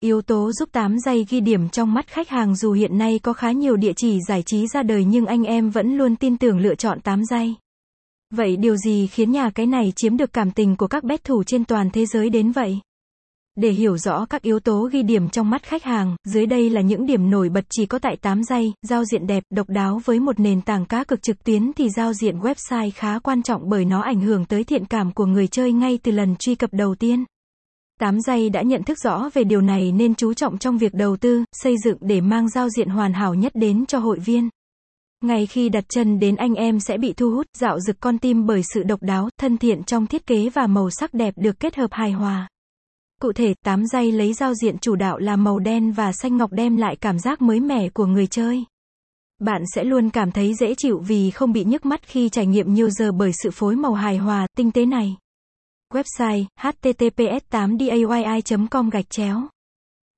Yếu tố giúp 8 giây ghi điểm trong mắt khách hàng dù hiện nay có khá nhiều địa chỉ giải trí ra đời nhưng anh em vẫn luôn tin tưởng lựa chọn 8 giây. Vậy điều gì khiến nhà cái này chiếm được cảm tình của các bet thủ trên toàn thế giới đến vậy? Để hiểu rõ các yếu tố ghi điểm trong mắt khách hàng, dưới đây là những điểm nổi bật chỉ có tại 8 giây, giao diện đẹp, độc đáo với một nền tảng cá cực trực tuyến thì giao diện website khá quan trọng bởi nó ảnh hưởng tới thiện cảm của người chơi ngay từ lần truy cập đầu tiên. 8 giây đã nhận thức rõ về điều này nên chú trọng trong việc đầu tư, xây dựng để mang giao diện hoàn hảo nhất đến cho hội viên. Ngay khi đặt chân đến anh em sẽ bị thu hút, dạo rực con tim bởi sự độc đáo, thân thiện trong thiết kế và màu sắc đẹp được kết hợp hài hòa. Cụ thể, 8 giây lấy giao diện chủ đạo là màu đen và xanh ngọc đem lại cảm giác mới mẻ của người chơi. Bạn sẽ luôn cảm thấy dễ chịu vì không bị nhức mắt khi trải nghiệm nhiều giờ bởi sự phối màu hài hòa, tinh tế này. Website, https 8 dayy com gạch chéo.